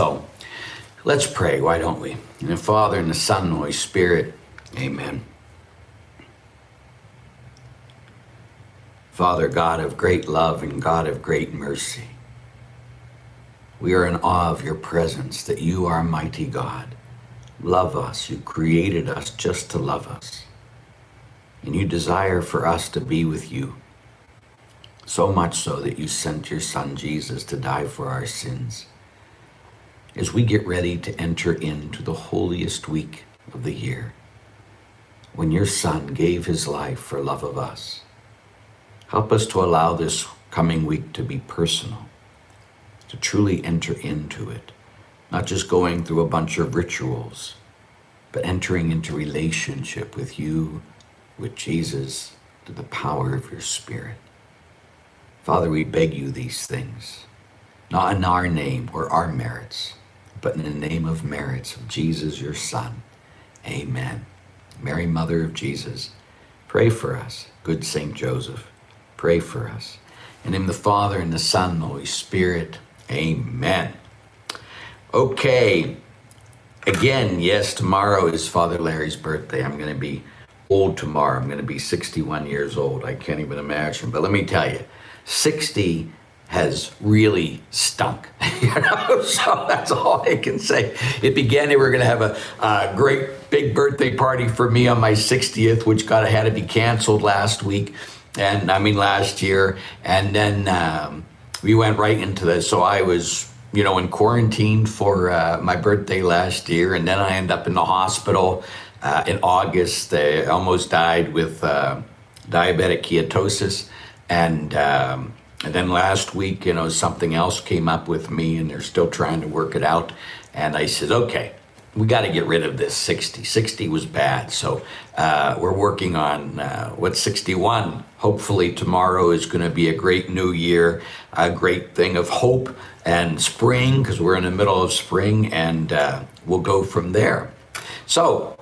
So let's pray, why don't we? In the Father, and the Son, and the Holy Spirit, amen. Father, God of great love and God of great mercy, we are in awe of your presence, that you are mighty God. Love us. You created us just to love us. And you desire for us to be with you. So much so that you sent your son Jesus to die for our sins. As we get ready to enter into the holiest week of the year, when your son gave his life for love of us, help us to allow this coming week to be personal, to truly enter into it not just going through a bunch of rituals, but entering into relationship with you, with Jesus, to the power of your Spirit. Father, we beg you these things, not in our name or our merits, but in the name of merits of Jesus, your Son. Amen. Mary, Mother of Jesus, pray for us. Good Saint Joseph, pray for us. And In the Father and the Son and the Holy Spirit. Amen. Okay. Again, yes, tomorrow is Father Larry's birthday. I'm going to be old tomorrow. I'm going to be 61 years old. I can't even imagine. But let me tell you, 60 has really stunk. you know, so that's all I can say. It began. They were going to have a, a, great big birthday party for me on my 60th, which got had to be canceled last week, and I mean last year. And then um, we went right into this. So I was you know, in quarantine for uh, my birthday last year, and then I end up in the hospital uh, in August. I almost died with uh, diabetic ketosis, and um, and then last week, you know, something else came up with me, and they're still trying to work it out. And I said, okay, we got to get rid of this 60. 60 was bad. So uh, we're working on uh, what's 61. Hopefully, tomorrow is going to be a great new year, a great thing of hope and spring, because we're in the middle of spring, and uh, we'll go from there. So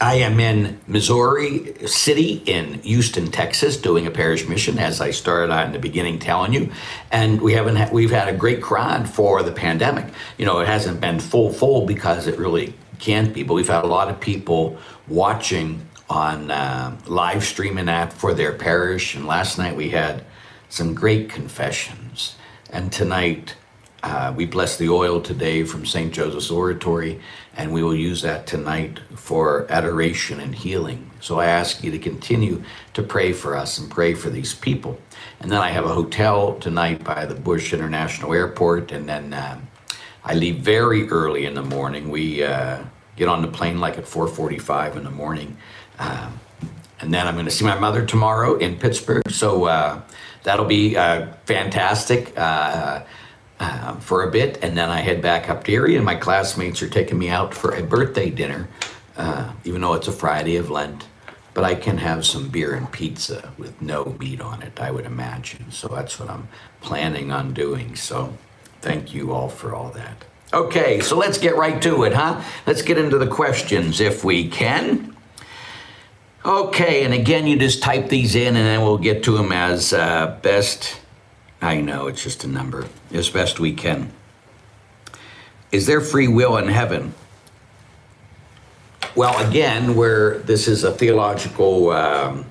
I am in Missouri City in Houston, Texas, doing a parish mission, as I started out in the beginning telling you. And we haven't ha- we've had a great crowd for the pandemic. You know, it hasn't been full full because it really can't be, but we've had a lot of people watching on uh, live streaming that for their parish. And last night we had some great confessions, and tonight uh, we bless the oil today from St. Joseph's Oratory, and we will use that tonight for adoration and healing. So I ask you to continue to pray for us and pray for these people. And then I have a hotel tonight by the Bush International Airport, and then uh, I leave very early in the morning. We uh, get on the plane like at 4:45 in the morning, um, and then I'm going to see my mother tomorrow in Pittsburgh. So uh, that'll be uh, fantastic. Uh, for a bit, and then I head back up to Erie, and my classmates are taking me out for a birthday dinner, uh, even though it's a Friday of Lent. But I can have some beer and pizza with no meat on it, I would imagine. So that's what I'm planning on doing. So thank you all for all that. Okay, so let's get right to it, huh? Let's get into the questions if we can. Okay, and again, you just type these in and then we'll get to them as uh, best I know, it's just a number, as best we can. Is there free will in heaven? Well, again, where this is a theological um,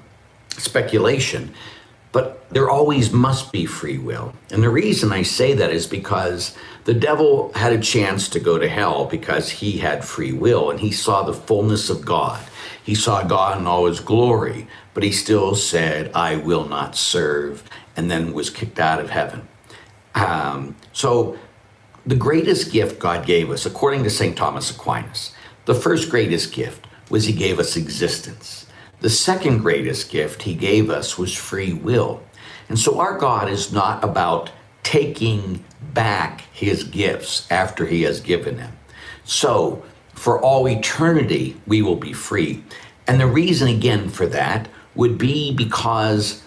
speculation, but there always must be free will. And the reason I say that is because the devil had a chance to go to hell because he had free will and he saw the fullness of God. He saw God in all his glory, but he still said, I will not serve and then was kicked out of heaven. Um, so, the greatest gift God gave us, according to St. Thomas Aquinas, the first greatest gift was He gave us existence. The second greatest gift He gave us was free will. And so, our God is not about taking back His gifts after He has given them. So, for all eternity, we will be free. And the reason, again, for that would be because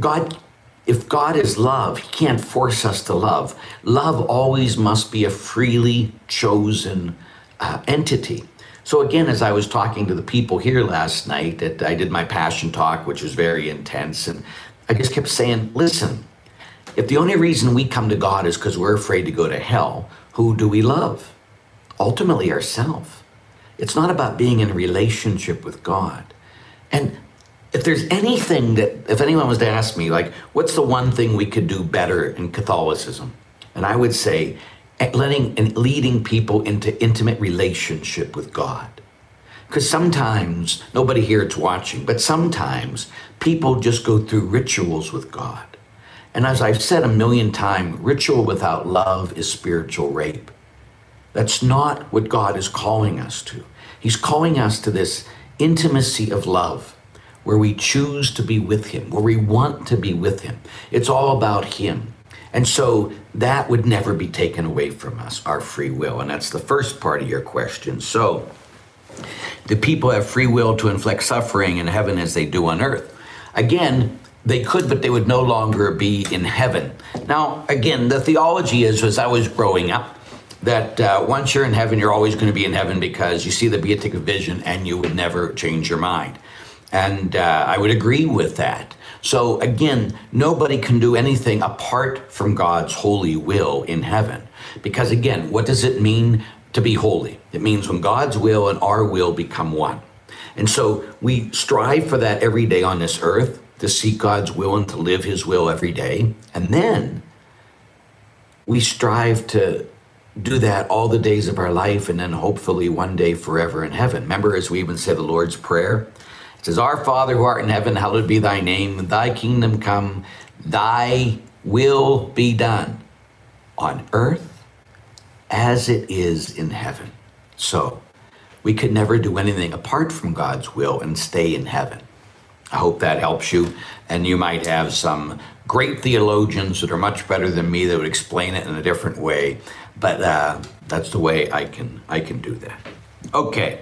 God, if God is love, He can't force us to love. Love always must be a freely chosen uh, entity. So again, as I was talking to the people here last night, that I did my passion talk, which was very intense, and I just kept saying, "Listen, if the only reason we come to God is because we're afraid to go to hell, who do we love? Ultimately, ourselves. It's not about being in a relationship with God. And if there's anything that, if anyone was to ask me, like, what's the one thing we could do better in Catholicism? And I would say, eh, letting and leading people into intimate relationship with God. Because sometimes, nobody here is watching, but sometimes people just go through rituals with God. And as I've said a million times, ritual without love is spiritual rape. That's not what God is calling us to. He's calling us to this intimacy of love where we choose to be with Him, where we want to be with Him. It's all about Him. And so that would never be taken away from us, our free will. And that's the first part of your question. So, the people have free will to inflict suffering in heaven as they do on earth? Again, they could, but they would no longer be in heaven. Now, again, the theology is, as I was growing up, that uh, once you're in heaven, you're always going to be in heaven because you see the beatific vision and you would never change your mind. And uh, I would agree with that. So again, nobody can do anything apart from God's holy will in heaven. Because again, what does it mean to be holy? It means when God's will and our will become one. And so we strive for that every day on this earth to seek God's will and to live his will every day. And then we strive to do that all the days of our life and then hopefully one day forever in heaven. Remember, as we even say the Lord's Prayer, it says, Our Father who art in heaven, hallowed be thy name, thy kingdom come, thy will be done on earth as it is in heaven. So we could never do anything apart from God's will and stay in heaven. I hope that helps you. And you might have some great theologians that are much better than me that would explain it in a different way. But uh, that's the way I can I can do that. Okay.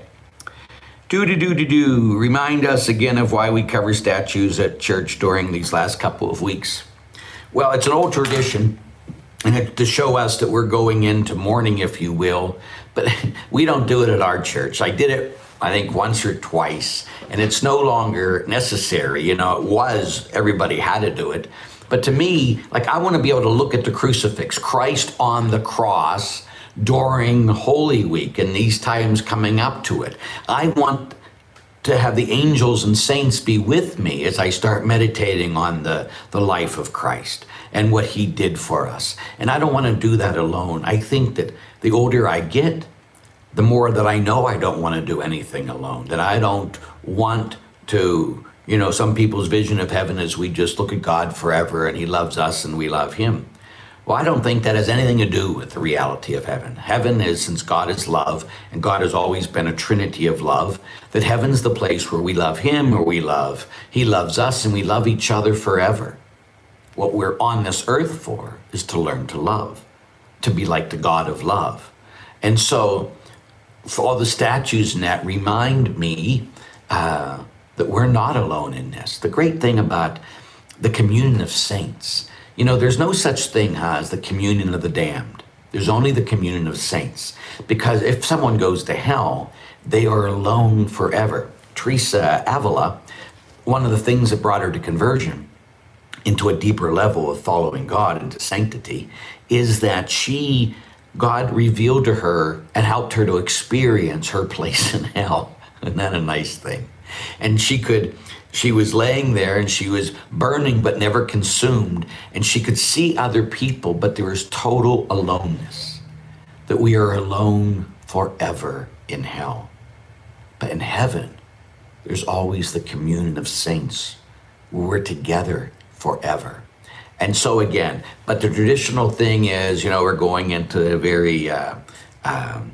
Do do do do do. Remind us again of why we cover statues at church during these last couple of weeks. Well, it's an old tradition, and to show us that we're going into mourning, if you will. But we don't do it at our church. I did it, I think, once or twice, and it's no longer necessary. You know, it was everybody had to do it. But to me, like I want to be able to look at the crucifix, Christ on the cross during Holy Week and these times coming up to it. I want to have the angels and saints be with me as I start meditating on the, the life of Christ and what he did for us. And I don't want to do that alone. I think that the older I get, the more that I know I don't want to do anything alone, that I don't want to, you know, some people's vision of heaven is we just look at God forever and he loves us and we love him. Well, I don't think that has anything to do with the reality of heaven. Heaven is, since God is love, and God has always been a trinity of love, that heaven's the place where we love Him or we love, He loves us, and we love each other forever. What we're on this earth for is to learn to love, to be like the God of love. And so, for all the statues in that remind me uh, that we're not alone in this. The great thing about the communion of saints you know, there's no such thing as the communion of the damned. There's only the communion of saints. Because if someone goes to hell, they are alone forever. Teresa Avila, one of the things that brought her to conversion into a deeper level of following God into sanctity is that she, God revealed to her and helped her to experience her place in hell. Isn't that a nice thing? And she could she was laying there and she was burning but never consumed. And she could see other people, but there was total aloneness. That we are alone forever in hell. But in heaven, there's always the communion of saints we're together forever. And so again, but the traditional thing is, you know, we're going into a very uh, um,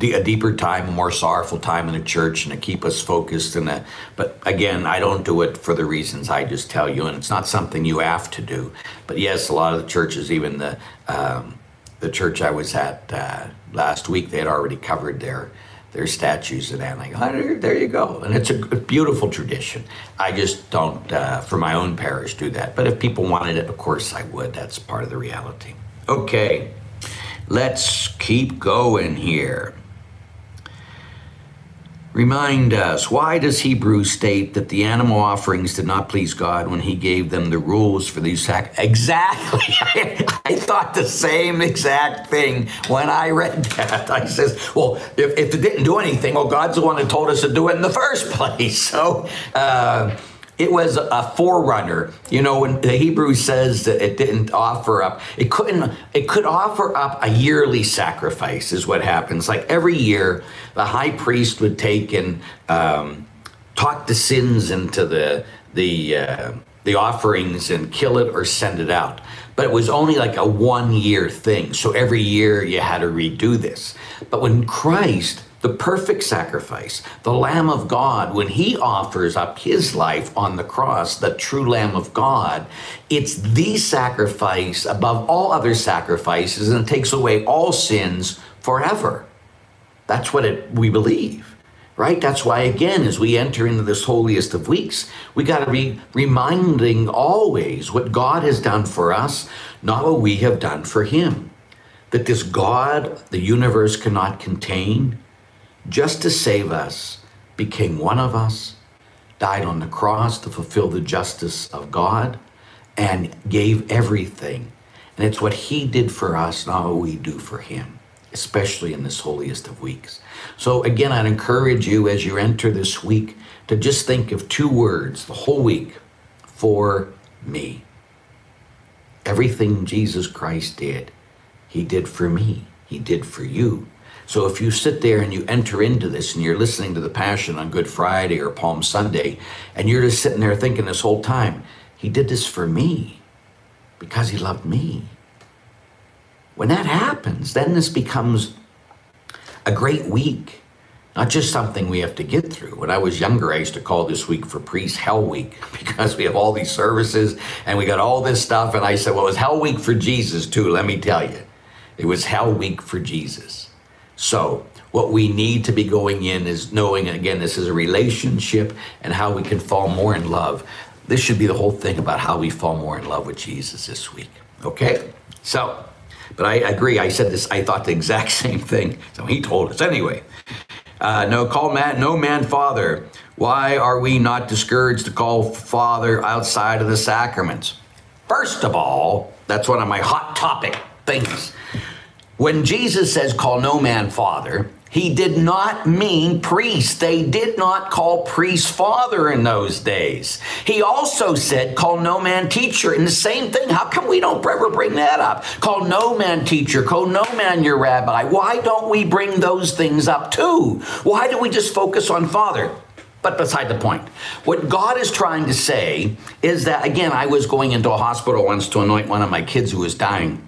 a deeper time, a more sorrowful time in the church, and to keep us focused. And that, but again, I don't do it for the reasons I just tell you, and it's not something you have to do. But yes, a lot of the churches, even the um, the church I was at uh, last week, they had already covered their their statues and that. Like, oh, there you go, and it's a beautiful tradition. I just don't, uh, for my own parish, do that. But if people wanted it, of course I would. That's part of the reality. Okay. Let's keep going here. remind us why does Hebrews state that the animal offerings did not please God when he gave them the rules for these sac exactly. I, thought the same exact thing when I read that. I says well if, if it didn't do anything well God's the one that told us to do it in the first place. So uh, it was a forerunner. You know, when the Hebrew says that it didn't offer up, it couldn't, it could offer up a yearly sacrifice, is what happens. Like every year, the high priest would take and um, talk the sins into the, the, uh, the offerings and kill it or send it out. But it was only like a one year thing. So every year you had to redo this. But when Christ the perfect sacrifice, the Lamb of God, when he offers up his life on the cross, the true Lamb of God, it's the sacrifice above all other sacrifices and takes away all sins forever. That's what it, we believe, right? That's why, again, as we enter into this holiest of weeks, we got to be reminding always what God has done for us, not what we have done for him. That this God the universe cannot contain, just to save us, became one of us, died on the cross to fulfill the justice of God, and gave everything. And it's what he did for us, not what we do for him, especially in this holiest of weeks. So, again, I'd encourage you as you enter this week to just think of two words the whole week for me. Everything Jesus Christ did, he did for me, he did for you. So if you sit there and you enter into this and you're listening to the Passion on Good Friday or Palm Sunday, and you're just sitting there thinking this whole time, He did this for me because He loved me. When that happens, then this becomes a great week, not just something we have to get through. When I was younger, I used to call this week for Priest Hell Week because we have all these services and we got all this stuff. And I said, well, it was Hell Week for Jesus too, let me tell you. It was Hell Week for Jesus. So, what we need to be going in is knowing, again, this is a relationship and how we can fall more in love. This should be the whole thing about how we fall more in love with Jesus this week. Okay? So, but I agree. I said this, I thought the exact same thing. So he told us anyway. Uh, no, call man, no man father. Why are we not discouraged to call father outside of the sacraments? First of all, that's one of my hot topic things. When Jesus says, call no man father, he did not mean priest. They did not call priest father in those days. He also said, call no man teacher. And the same thing, how come we don't ever bring that up? Call no man teacher, call no man your rabbi. Why don't we bring those things up too? Why do we just focus on father? But beside the point, what God is trying to say is that, again, I was going into a hospital once to anoint one of my kids who was dying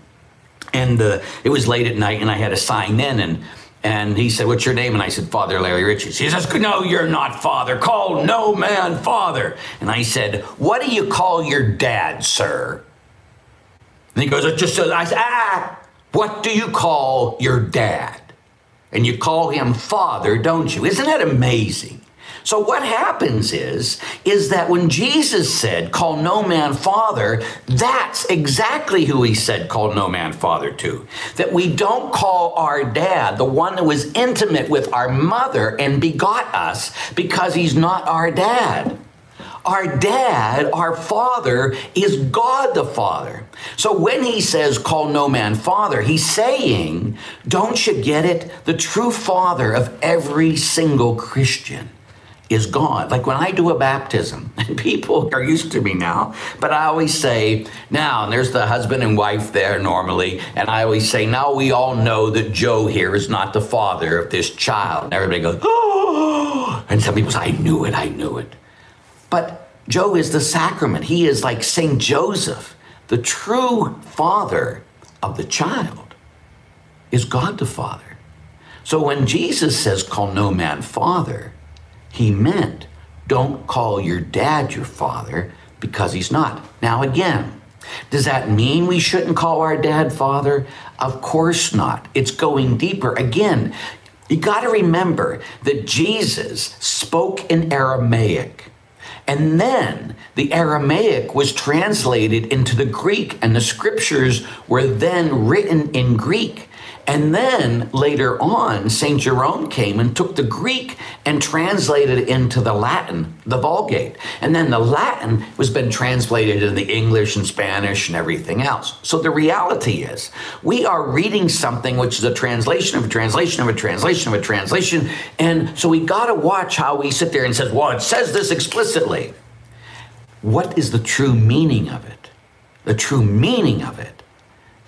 and uh, it was late at night, and I had to sign in, and and he said, "What's your name?" And I said, "Father Larry Richards." He says, "No, you're not Father. Call no man Father." And I said, "What do you call your dad, sir?" And he goes, "It just says." I said, "Ah, what do you call your dad?" And you call him Father, don't you? Isn't that amazing? So what happens is, is that when Jesus said, call no man father, that's exactly who he said, call no man father to. That we don't call our dad, the one that was intimate with our mother and begot us, because he's not our dad. Our dad, our father, is God the Father. So when he says, call no man father, he's saying, don't you get it? The true father of every single Christian is God. Like when I do a baptism, and people are used to me now, but I always say, now, and there's the husband and wife there normally, and I always say, now we all know that Joe here is not the father of this child. And everybody goes, oh, and some people say, I knew it, I knew it. But Joe is the sacrament. He is like St. Joseph, the true father of the child is God the Father. So when Jesus says, call no man father, he meant don't call your dad your father because he's not. Now, again, does that mean we shouldn't call our dad father? Of course not. It's going deeper. Again, you got to remember that Jesus spoke in Aramaic. And then the Aramaic was translated into the Greek, and the scriptures were then written in Greek. And then later on, St. Jerome came and took the Greek and translated it into the Latin, the Vulgate. And then the Latin was been translated into the English and Spanish and everything else. So the reality is, we are reading something which is a translation of a translation of a translation of a translation. And so we got to watch how we sit there and says, well, it says this explicitly. What is the true meaning of it? The true meaning of it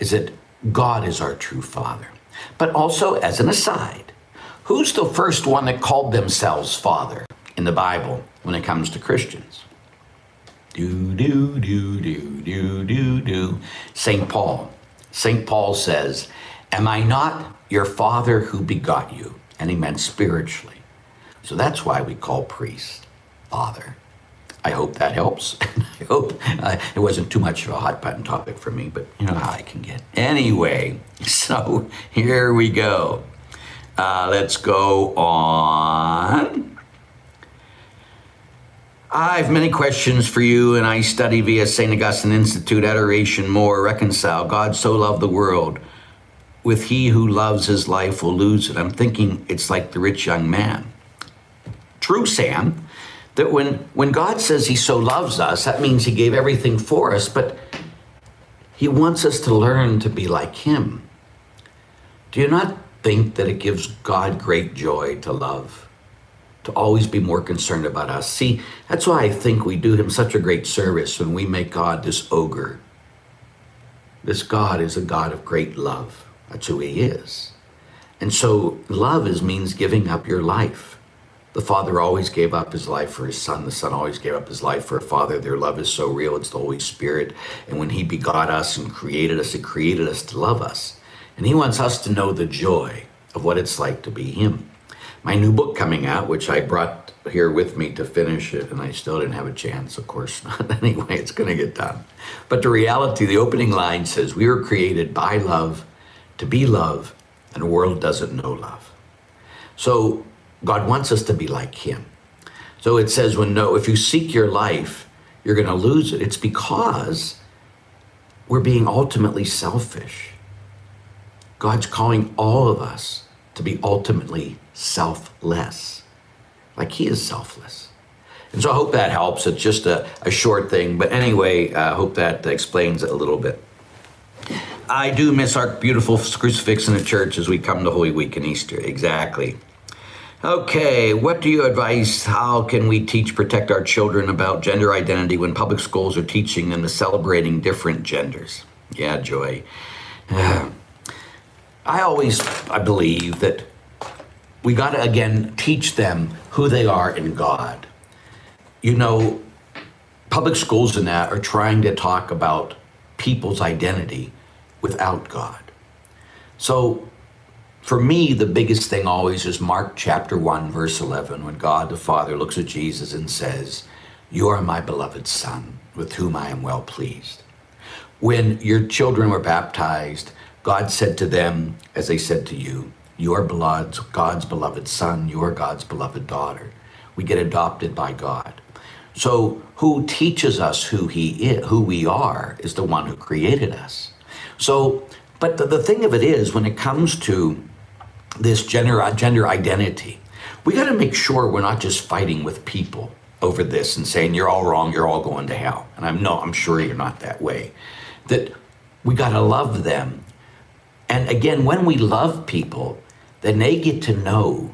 is that God is our true Father. But also, as an aside, who's the first one that called themselves Father in the Bible when it comes to Christians? Do, do, do, do, do, do, do. St. Paul. St. Paul says, Am I not your Father who begot you? And he meant spiritually. So that's why we call priest Father. I hope that helps. I hope uh, it wasn't too much of a hot button topic for me, but you know how I can get. Anyway, so here we go. Uh, let's go on. I have many questions for you, and I study via St. Augustine Institute, Adoration More, Reconcile. God so loved the world. With he who loves his life will lose it. I'm thinking it's like the rich young man. True, Sam that when, when God says He so loves us, that means He gave everything for us, but He wants us to learn to be like Him. Do you not think that it gives God great joy to love? To always be more concerned about us. See, that's why I think we do Him such a great service when we make God this ogre. This God is a God of great love. That's who He is. And so, love is means giving up your life the Father always gave up his life for his Son. The Son always gave up his life for a Father. Their love is so real. It's the Holy Spirit. And when he begot us and created us, he created us to love us. And he wants us to know the joy of what it's like to be him. My new book coming out, which I brought here with me to finish it, and I still didn't have a chance, of course not. anyway, it's going to get done. But the reality, the opening line says, We were created by love, to be love, and the world doesn't know love. So God wants us to be like him. So it says when no, if you seek your life, you're going to lose it. It's because we're being ultimately selfish. God's calling all of us to be ultimately selfless, like He is selfless. And so I hope that helps. It's just a, a short thing. But anyway, I hope that explains it a little bit. I do miss our beautiful crucifix in the church as we come to Holy Week and Easter. Exactly. Okay, what do you advise? How can we teach, protect our children about gender identity when public schools are teaching them to celebrating different genders? Yeah, Joy. Uh, I always, I believe that we got to again teach them who they are in God. You know, public schools and that are trying to talk about people's identity without God. So for me, the biggest thing always is Mark chapter 1, verse 11, when God the Father looks at Jesus and says, You are my beloved Son, with whom I am well pleased. When your children were baptized, God said to them, as they said to you, Your God's, God's beloved Son, your God's beloved daughter. We get adopted by God. So, who teaches us who He is, who we are, is the one who created us. So, but the, the thing of it is, when it comes to this gender uh, gender identity. We got to make sure we're not just fighting with people over this and saying you're all wrong, you're all going to hell. And I'm no, I'm sure you're not that way. That we got to love them. And again, when we love people, then they get to know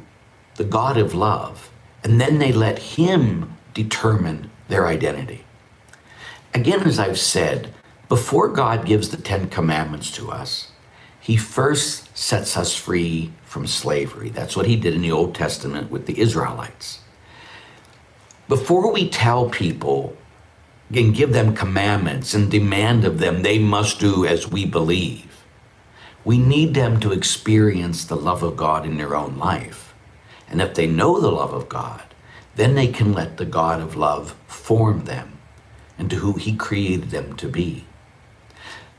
the God of love, and then they let Him determine their identity. Again, as I've said, before God gives the Ten Commandments to us, He first sets us free from slavery. That's what he did in the Old Testament with the Israelites. Before we tell people and give them commandments and demand of them they must do as we believe, we need them to experience the love of God in their own life. And if they know the love of God, then they can let the God of love form them into who he created them to be.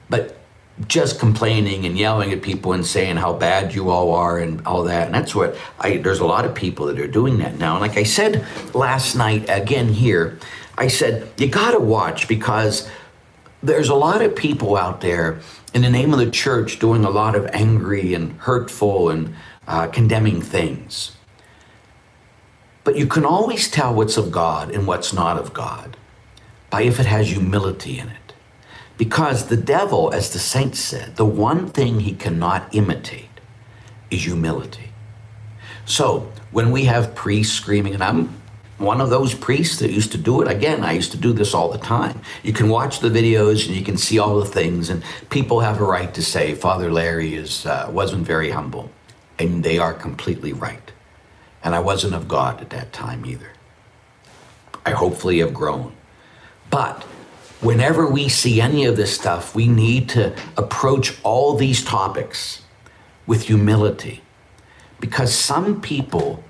But just complaining and yelling at people and saying how bad you all are and all that. And that's what I, there's a lot of people that are doing that now. And like I said last night, again here, I said, you got to watch because there's a lot of people out there in the name of the church, doing a lot of angry and hurtful and uh, condemning things. But you can always tell what's of God and what's not of God by if it has humility in it. Because the devil, as the saints said, the one thing he cannot imitate is humility. So when we have priests screaming, and I'm one of those priests that used to do it. Again, I used to do this all the time. You can watch the videos and you can see all the things, and people have a right to say Father Larry is uh, wasn't very humble, and they are completely right. And I wasn't of God at that time either. I hopefully have grown, but whenever we see any of this stuff, we need to approach all these topics with humility, because some people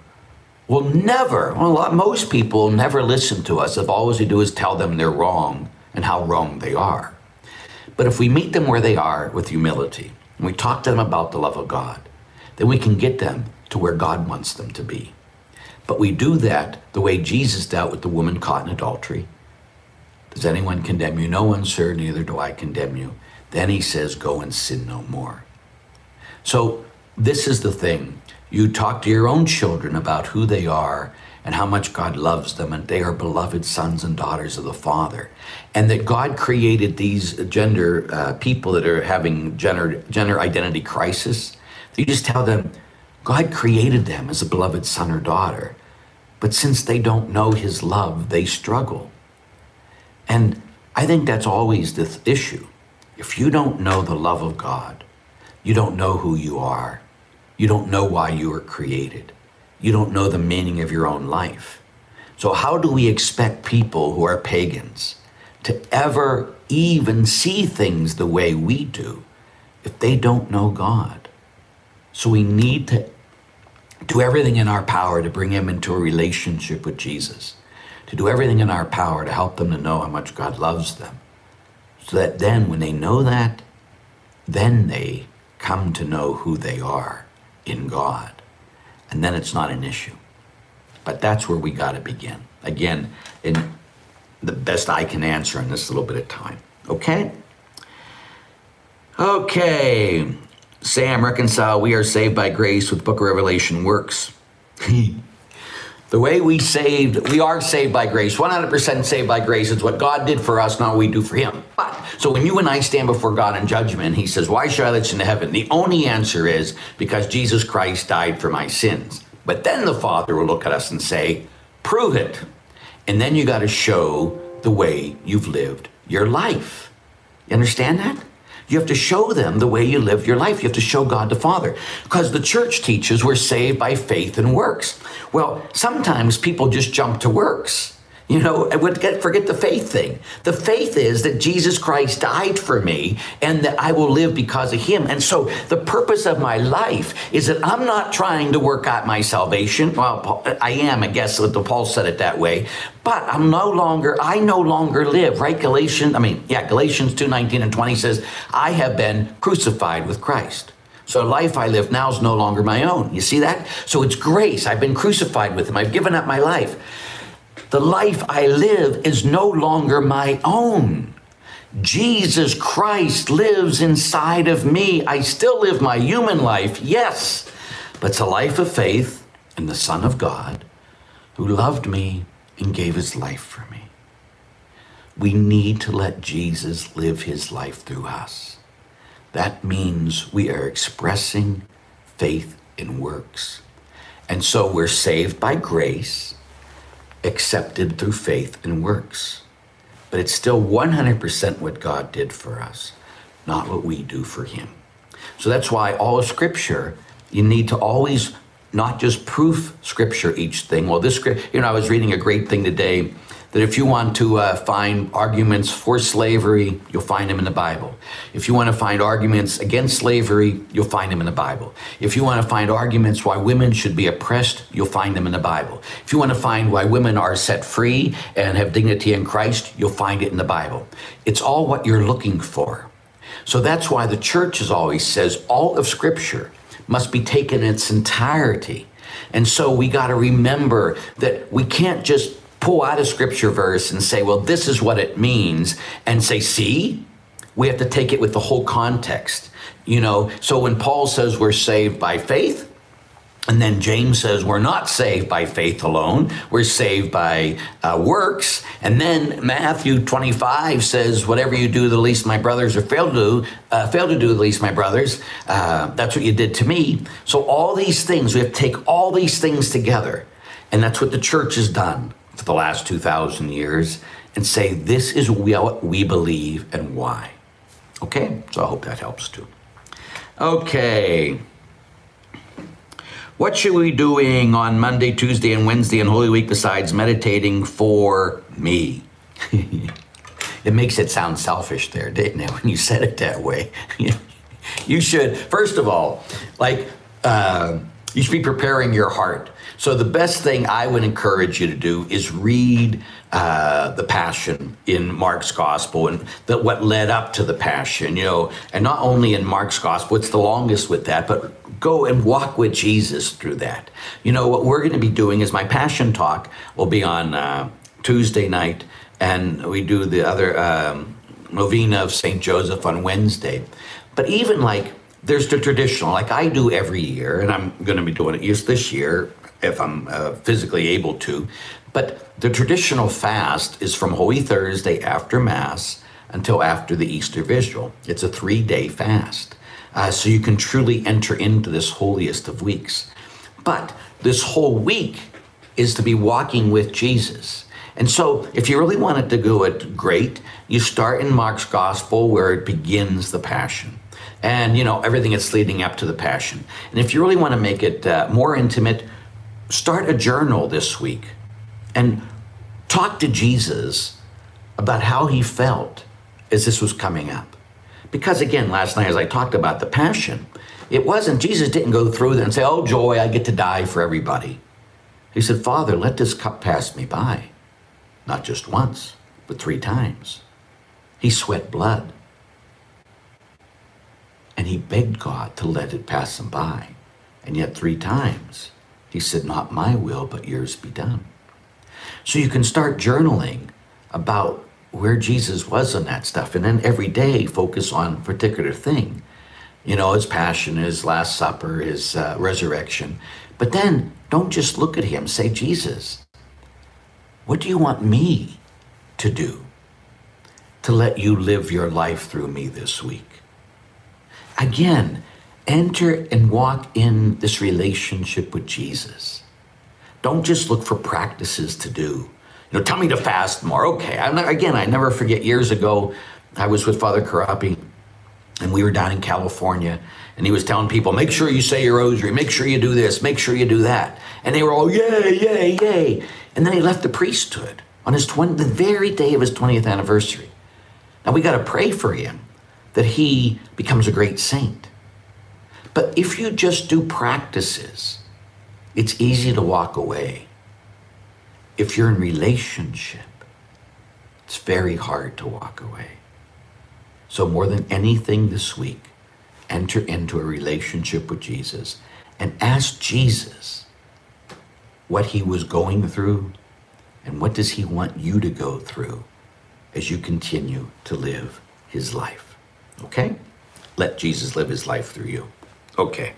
will never, well, most people never listen to us if all we do is tell them they're wrong and how wrong they are. But if we meet them where they are with humility and we talk to them about the love of God, then we can get them to where God wants them to be. But we do that the way Jesus dealt with the woman caught in adultery. Does anyone condemn you? No one, sir, neither do I condemn you. Then he says, Go and sin no more. So, this is the thing you talk to your own children about who they are and how much God loves them, and they are beloved sons and daughters of the Father. And that God created these gender uh, people that are having gender, gender identity crisis. You just tell them, God created them as a beloved son or daughter. But since they don't know his love, they struggle. And I think that's always the th- issue. If you don't know the love of God, you don't know who you are. You don't know why you were created. You don't know the meaning of your own life. So, how do we expect people who are pagans to ever even see things the way we do if they don't know God? So, we need to do everything in our power to bring them into a relationship with Jesus, to do everything in our power to help them to know how much God loves them. So that then, when they know that, then they come to know who they are in God. And then it's not an issue. But that's where we got to begin. Again, in the best I can answer in this little bit of time. Okay? Okay. Sam, reconcile. We are saved by grace with Book of Revelation works. The way we saved, we are saved by grace. 100% saved by grace. It's what God did for us, not what we do for Him. But, so when you and I stand before God in judgment, He says, Why should I let you into heaven? The only answer is because Jesus Christ died for my sins. But then the Father will look at us and say, Prove it. And then you got to show the way you've lived your life. You understand that? You have to show them the way you live your life. You have to show God the Father. Because the church teaches we're saved by faith and works. Well, sometimes people just jump to works. You know, forget the faith thing. The faith is that Jesus Christ died for me and that I will live because of him. And so the purpose of my life is that I'm not trying to work out my salvation. Well, I am, I guess, the Paul said it that way. But I'm no longer, I no longer live, right? Galatians, I mean, yeah, Galatians 2 19 and 20 says, I have been crucified with Christ. So life I live now is no longer my own. You see that? So it's grace. I've been crucified with him. I've given up my life. The life I live is no longer my own. Jesus Christ lives inside of me. I still live my human life, yes, but it's a life of faith in the Son of God who loved me and gave his life for me. We need to let Jesus live his life through us. That means we are expressing faith in works. And so we're saved by grace accepted through faith and works. But it's still 100% what God did for us, not what we do for Him. So that's why all of Scripture, you need to always not just proof Scripture each thing. Well, this you know, I was reading a great thing today that if you want to uh, find arguments for slavery, you'll find them in the Bible. If you want to find arguments against slavery, you'll find them in the Bible. If you want to find arguments why women should be oppressed, you'll find them in the Bible. If you want to find why women are set free and have dignity in Christ, you'll find it in the Bible. It's all what you're looking for. So that's why the church has always says all of Scripture must be taken in its entirety. And so we got to remember that we can't just pull out a scripture verse and say, well, this is what it means, and say, see, we have to take it with the whole context. You know, so when Paul says we're saved by faith, and then James says we're not saved by faith alone, we're saved by uh, works. And then Matthew 25 says, whatever you do the least my brothers, or fail to do, uh, fail to do the least my brothers, uh, that's what you did to me. So all these things, we have to take all these things together. And that's what the church has done for the last 2,000 years and say, this is what we believe and why. Okay, so I hope that helps too. Okay. What should we be doing on Monday, Tuesday, and Wednesday in Holy Week besides meditating for me? it makes it sound selfish there, didn't it, when you said it that way? you should, first of all, like, uh, you should be preparing your heart. So, the best thing I would encourage you to do is read uh, the passion in Mark's gospel and that what led up to the passion, you know, and not only in Mark's gospel, it's the longest with that, but go and walk with Jesus through that. You know, what we're going to be doing is my passion talk will be on uh, Tuesday night, and we do the other um, novena of St. Joseph on Wednesday. But even like, there's the traditional, like I do every year, and I'm going to be doing it this year if I'm uh, physically able to. But the traditional fast is from Holy Thursday after Mass until after the Easter Vigil. It's a three day fast. Uh, so you can truly enter into this holiest of weeks. But this whole week is to be walking with Jesus. And so, if you really wanted to do it great, you start in Mark's gospel where it begins the passion and you know everything that's leading up to the passion and if you really want to make it uh, more intimate start a journal this week and talk to jesus about how he felt as this was coming up. Because again last night as i talked about the passion it wasn't jesus didn't go through there and say oh joy i get to die for everybody. He said father let this cup pass me by. Not just once but three times. He sweat blood. And he begged God to let it pass him by. And yet, three times, he said, Not my will, but yours be done. So you can start journaling about where Jesus was on that stuff. And then every day, focus on a particular thing. You know, his passion, his Last Supper, his uh, resurrection. But then don't just look at him, say, Jesus, what do you want me to do to let you live your life through me this week? Again, enter and walk in this relationship with Jesus. Don't just look for practices to do. You know, tell me to fast more. Okay. I, again, I never forget years ago, I was with Father Corapi and we were down in California and he was telling people, make sure you say your rosary, make sure you do this, make sure you do that. And they were all, yay, yay, yay. And then he left the priesthood on his 20, the very day of his 20th anniversary. Now we got to pray for him that he becomes a great saint. But if you just do practices, it's easy to walk away. If you're in relationship, it's very hard to walk away. So, more than anything this week, enter into a relationship with Jesus and ask Jesus what he was going through and what does he want you to go through as you continue to live his life. Okay? Let Jesus live his life through you. Okay.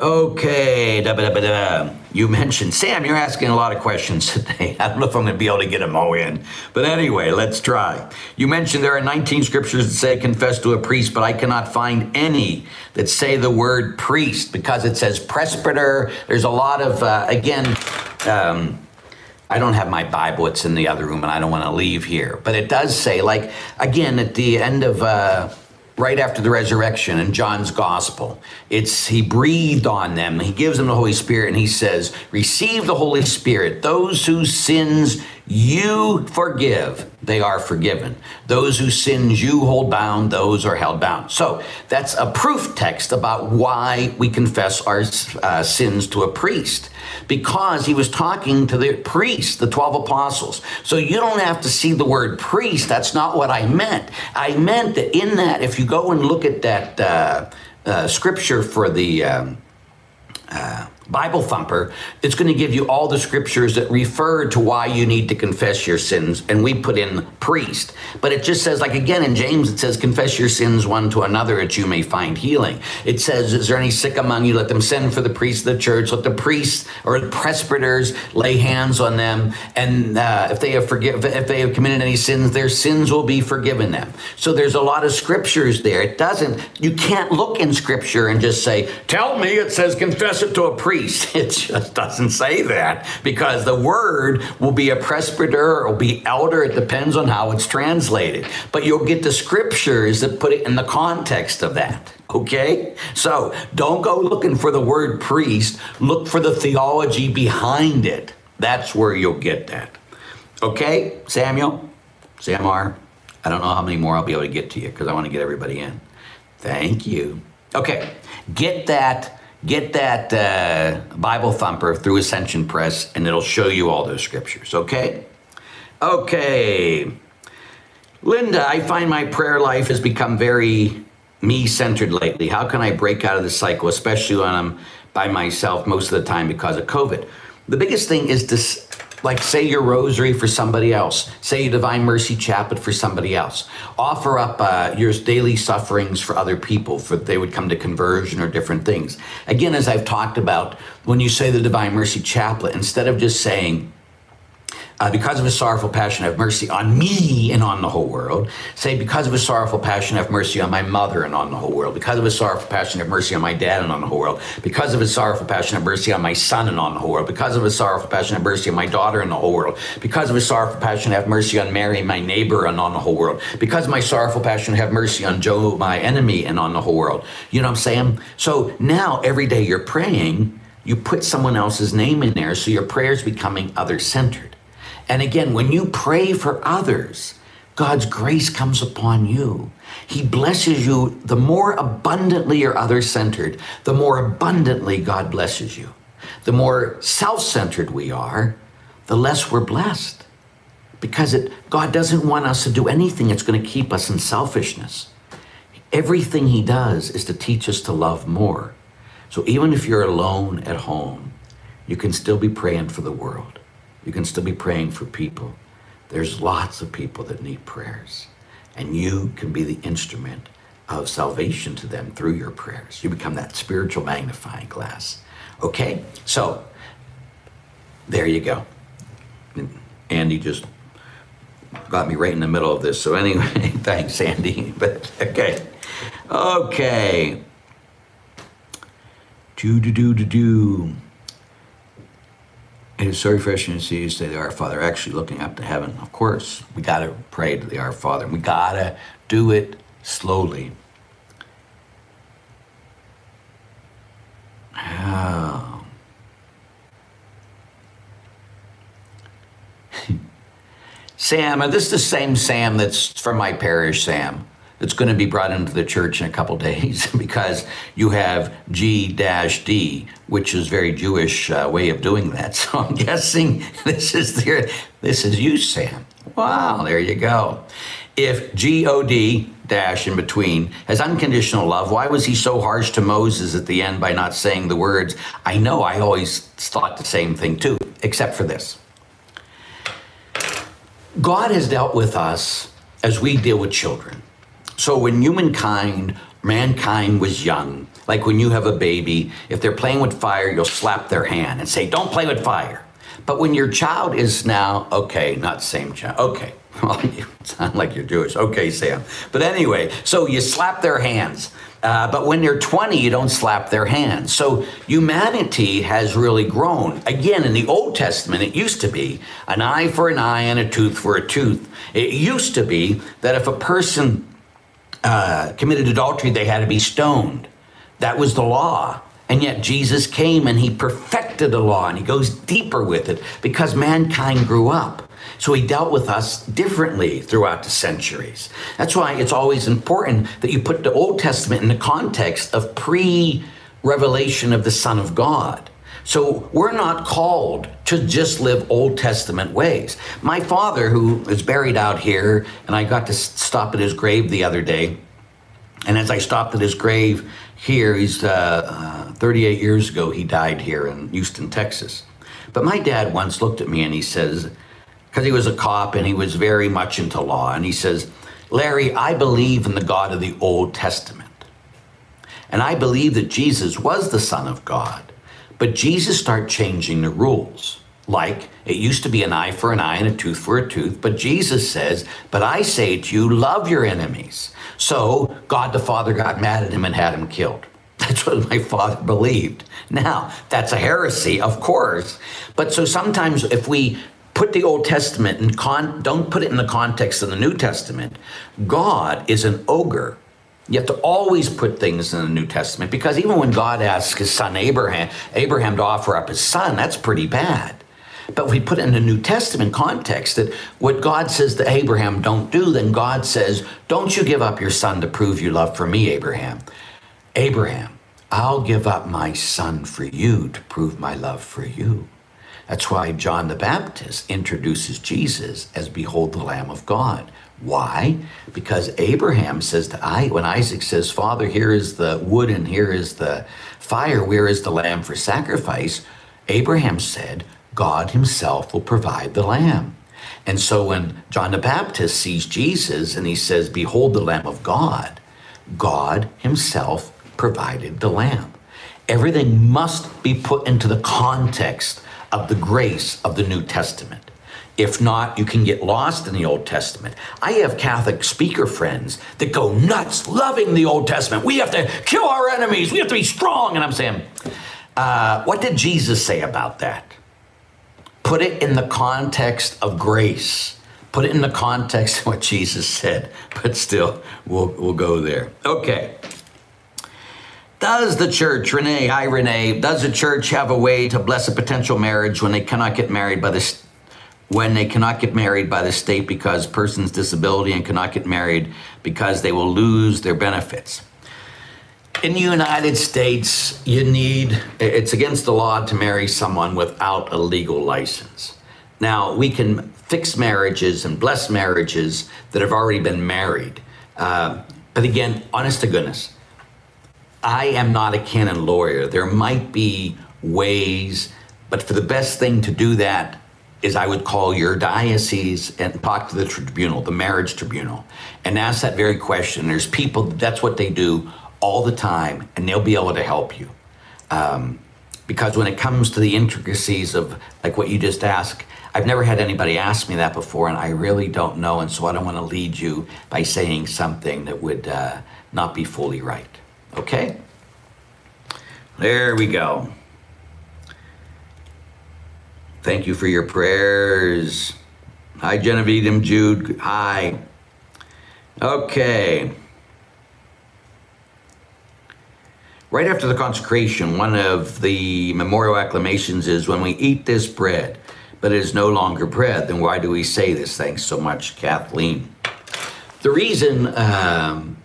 Okay, da, da, da, you mentioned, Sam, you're asking a lot of questions today. I don't know if I'm going to be able to get them all in. But anyway, let's try. You mentioned there are 19 scriptures that say confess to a priest, but I cannot find any that say the word priest because it says presbyter. There's a lot of, uh, again, um, I don't have my Bible, it's in the other room, and I don't want to leave here. But it does say, like, again, at the end of, uh, right after the resurrection in John's gospel, it's he breathed on them, he gives them the Holy Spirit, and he says, Receive the Holy Spirit. Those whose sins you forgive, they are forgiven. Those whose sins you hold bound, those are held bound. So that's a proof text about why we confess our uh, sins to a priest, because he was talking to the priests, the 12 apostles. So you don't have to see the word priest. That's not what I meant. I meant that in that, if you go and look at that uh, uh, scripture for the. Um, uh, Bible Thumper, it's going to give you all the scriptures that refer to why you need to confess your sins. And we put in priest. But it just says, like again in James, it says, confess your sins one to another that you may find healing. It says, is there any sick among you? Let them send for the priest of the church. Let the priests or the presbyters lay hands on them. And uh, if they have forgive, if they have committed any sins, their sins will be forgiven them. So there's a lot of scriptures there. It doesn't, you can't look in scripture and just say, tell me it says confess it to a priest priest. It just doesn't say that because the word will be a presbyter or be elder. It depends on how it's translated. But you'll get the scriptures that put it in the context of that. Okay? So don't go looking for the word priest, look for the theology behind it. That's where you'll get that. Okay, Samuel? Samar? I don't know how many more I'll be able to get to you because I want to get everybody in. Thank you. Okay, get that get that uh, Bible thumper through Ascension Press, and it'll show you all those scriptures. Okay? Okay. Linda, I find my prayer life has become very me centered lately. How can I break out of the cycle, especially when I'm by myself most of the time because of COVID? The biggest thing is to like say your rosary for somebody else, say your Divine Mercy Chaplet for somebody else. Offer up uh, your daily sufferings for other people, for they would come to conversion or different things. Again, as I've talked about, when you say the Divine Mercy Chaplet, instead of just saying, uh, because of his sorrowful passion, have mercy on me and on the whole world. Say, because of his sorrowful passion, have mercy on my mother and on the whole world. Because of his sorrowful passion, have mercy on my dad and on the whole world. Because of his sorrowful passion, have mercy on my son and on the whole world. Because of his sorrowful passion, have mercy on my daughter and the whole world. Because of his sorrowful passion, have mercy on Mary, my neighbor, and on the whole world. Because of my sorrowful passion, have mercy on Joe, my enemy, and on the whole world. You know what I'm saying? So now every day you're praying, you put someone else's name in there, so your prayer's becoming other centered. And again, when you pray for others, God's grace comes upon you. He blesses you. The more abundantly you're other centered, the more abundantly God blesses you. The more self centered we are, the less we're blessed. Because it, God doesn't want us to do anything that's going to keep us in selfishness. Everything He does is to teach us to love more. So even if you're alone at home, you can still be praying for the world. You can still be praying for people. There's lots of people that need prayers, and you can be the instrument of salvation to them through your prayers. You become that spiritual magnifying glass. Okay? So, there you go. Andy just got me right in the middle of this. So, anyway, thanks, Andy. But, okay. Okay. Do, do, do, do, do. It is so refreshing to see say the Our Father, actually looking up to heaven. Of course, we got to pray to the Our Father. We got to do it slowly. Oh. Sam, this is the same Sam that's from my parish, Sam that's going to be brought into the church in a couple days because you have G-D, which is very Jewish uh, way of doing that. So I'm guessing this is their, this is you, Sam. Wow, there you go. If G-O-D dash in between has unconditional love, why was he so harsh to Moses at the end by not saying the words? I know I always thought the same thing too, except for this. God has dealt with us as we deal with children. So when humankind, mankind was young, like when you have a baby, if they're playing with fire, you'll slap their hand and say, don't play with fire. But when your child is now, okay, not same child, okay. Well, you sound like you're Jewish. Okay, Sam. But anyway, so you slap their hands. Uh, but when they're 20, you don't slap their hands. So humanity has really grown. Again, in the Old Testament, it used to be an eye for an eye and a tooth for a tooth. It used to be that if a person uh, committed adultery, they had to be stoned. That was the law. And yet Jesus came and he perfected the law and he goes deeper with it because mankind grew up. So he dealt with us differently throughout the centuries. That's why it's always important that you put the Old Testament in the context of pre revelation of the Son of God. So we're not called to just live Old Testament ways. My father, who is buried out here, and I got to stop at his grave the other day, and as I stopped at his grave, here. He's uh, uh, 38 years ago, he died here in Houston, Texas. But my dad once looked at me and he says, because he was a cop and he was very much into law, and he says, Larry, I believe in the God of the Old Testament. And I believe that Jesus was the Son of God. But Jesus started changing the rules. Like it used to be an eye for an eye and a tooth for a tooth, but Jesus says, But I say to you, love your enemies. So God the Father got mad at him and had him killed. That's what my father believed. Now, that's a heresy, of course. But so sometimes if we put the Old Testament and con- don't put it in the context of the New Testament, God is an ogre. You have to always put things in the New Testament because even when God asks his son Abraham, Abraham to offer up his son, that's pretty bad. But we put it in the New Testament context that what God says to Abraham don't do, then God says, Don't you give up your son to prove your love for me, Abraham. Abraham, I'll give up my son for you to prove my love for you. That's why John the Baptist introduces Jesus as Behold the Lamb of God. Why? Because Abraham says to I, when Isaac says, Father, here is the wood and here is the fire, where is the lamb for sacrifice? Abraham said, God himself will provide the lamb. And so when John the Baptist sees Jesus and he says, Behold the Lamb of God, God himself provided the lamb. Everything must be put into the context of the grace of the New Testament. If not, you can get lost in the Old Testament. I have Catholic speaker friends that go nuts loving the Old Testament. We have to kill our enemies. We have to be strong. And I'm saying, uh, what did Jesus say about that? Put it in the context of grace. Put it in the context of what Jesus said. But still, we'll, we'll go there. Okay. Does the church, Renee, hi Renee, does the church have a way to bless a potential marriage when they cannot get married by the when they cannot get married by the state because person's disability and cannot get married because they will lose their benefits? In the United States, you need, it's against the law to marry someone without a legal license. Now, we can fix marriages and bless marriages that have already been married. Uh, but again, honest to goodness, I am not a canon lawyer. There might be ways, but for the best thing to do that is I would call your diocese and talk to the tribunal, the marriage tribunal, and ask that very question. There's people, that's what they do all the time, and they'll be able to help you. Um, because when it comes to the intricacies of like what you just asked, I've never had anybody ask me that before, and I really don't know, and so I don't want to lead you by saying something that would uh, not be fully right. Okay? There we go. Thank you for your prayers. Hi, Genevieve and Jude. Hi. Okay. Right after the consecration, one of the memorial acclamations is when we eat this bread, but it is no longer bread, then why do we say this? Thanks so much, Kathleen. The reason, um,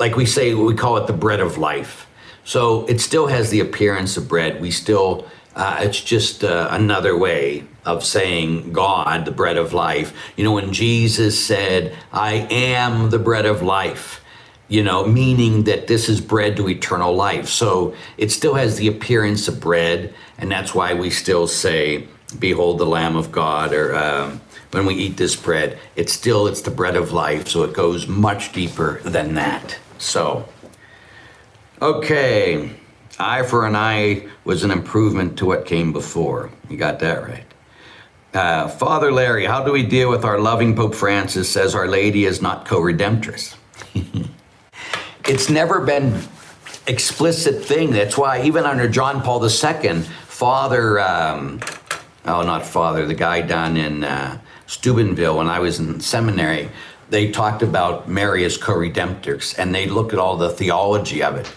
like we say, we call it the bread of life. So it still has the appearance of bread. We still, uh, it's just uh, another way of saying God, the bread of life. You know, when Jesus said, I am the bread of life you know, meaning that this is bread to eternal life. So it still has the appearance of bread, and that's why we still say, "Behold the Lamb of God," or um, when we eat this bread, it's still it's the bread of life. So it goes much deeper than that. So, okay, eye for an eye was an improvement to what came before. You got that right. Uh, Father Larry, how do we deal with our loving Pope Francis says Our Lady is not co-redemptress? it's never been explicit thing. That's why even under John Paul II, Father, um, oh, not Father, the guy down in uh, Steubenville when I was in seminary, they talked about Mary as co-redemptrix, and they looked at all the theology of it.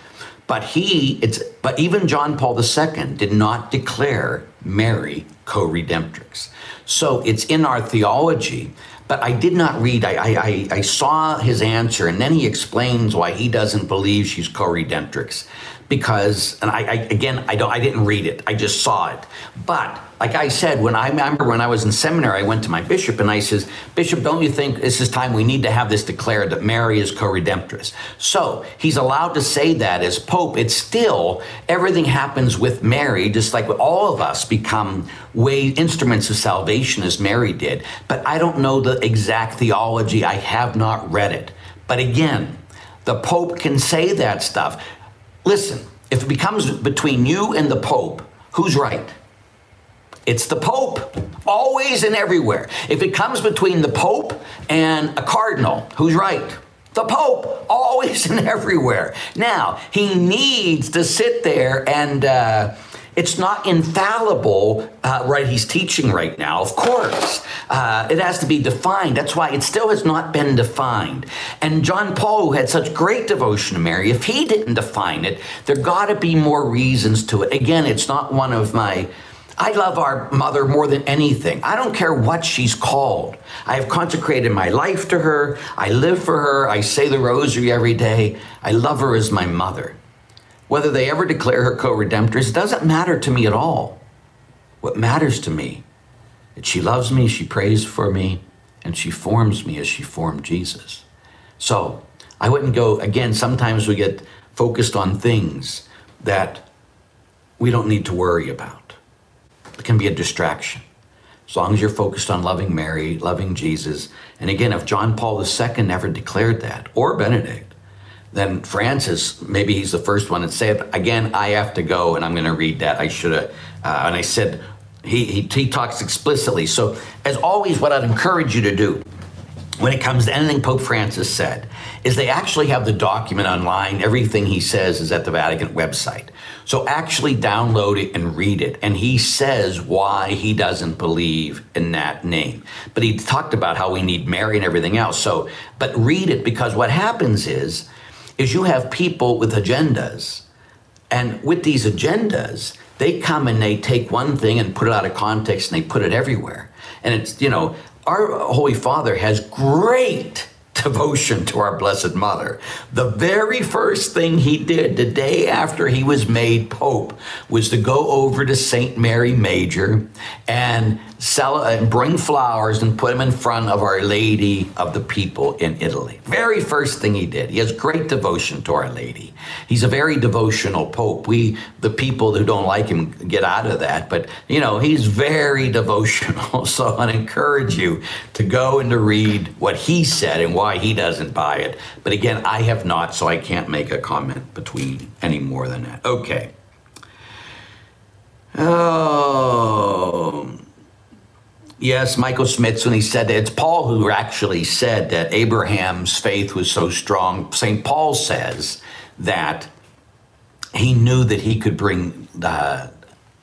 But he, it's, but even John Paul II did not declare Mary co-redemptrix. So it's in our theology but I did not read. I, I, I, saw his answer, and then he explains why he doesn't believe she's co-redemptrix. Because, and I, I, again, I don't, I didn't read it. I just saw it. But like I said, when I remember when I was in seminary, I went to my bishop and I says, Bishop, don't you think this is time we need to have this declared that Mary is co-redemptress? So he's allowed to say that as Pope. It's still everything happens with Mary, just like all of us become way instruments of salvation as Mary did. But I don't know the exact theology. I have not read it. But again, the Pope can say that stuff. Listen, if it becomes between you and the Pope, who's right? It's the Pope, always and everywhere. If it comes between the Pope and a cardinal, who's right? The Pope, always and everywhere. Now, he needs to sit there and uh, it's not infallible, uh, right? He's teaching right now, of course. Uh, it has to be defined. That's why it still has not been defined. And John Paul, who had such great devotion to Mary, if he didn't define it, there got to be more reasons to it. Again, it's not one of my. I love our mother more than anything. I don't care what she's called. I have consecrated my life to her. I live for her. I say the rosary every day. I love her as my mother. Whether they ever declare her co-redemptress doesn't matter to me at all. What matters to me is she loves me, she prays for me, and she forms me as she formed Jesus. So I wouldn't go, again, sometimes we get focused on things that we don't need to worry about. It can be a distraction. As long as you're focused on loving Mary, loving Jesus. And again, if John Paul II never declared that, or Benedict, then Francis, maybe he's the first one say it. Again, I have to go, and I'm going to read that. I should have. Uh, and I said, he, he, he talks explicitly. So, as always, what I'd encourage you to do when it comes to anything Pope Francis said is they actually have the document online. Everything he says is at the Vatican website. So actually download it and read it. And he says why he doesn't believe in that name. But he talked about how we need Mary and everything else. So, but read it because what happens is is you have people with agendas. And with these agendas, they come and they take one thing and put it out of context and they put it everywhere. And it's, you know, our Holy Father has great devotion to our Blessed Mother. The very first thing he did the day after he was made Pope was to go over to St. Mary Major and sell and bring flowers and put them in front of Our Lady of the People in Italy. Very first thing he did. He has great devotion to Our Lady. He's a very devotional pope. We, the people who don't like him, get out of that. But you know, he's very devotional. So I encourage you to go and to read what he said and why he doesn't buy it. But again, I have not, so I can't make a comment between any more than that. Okay. Oh. Yes, Michael Smith, when he said that, it's Paul who actually said that Abraham's faith was so strong. St. Paul says that he knew that he could bring uh,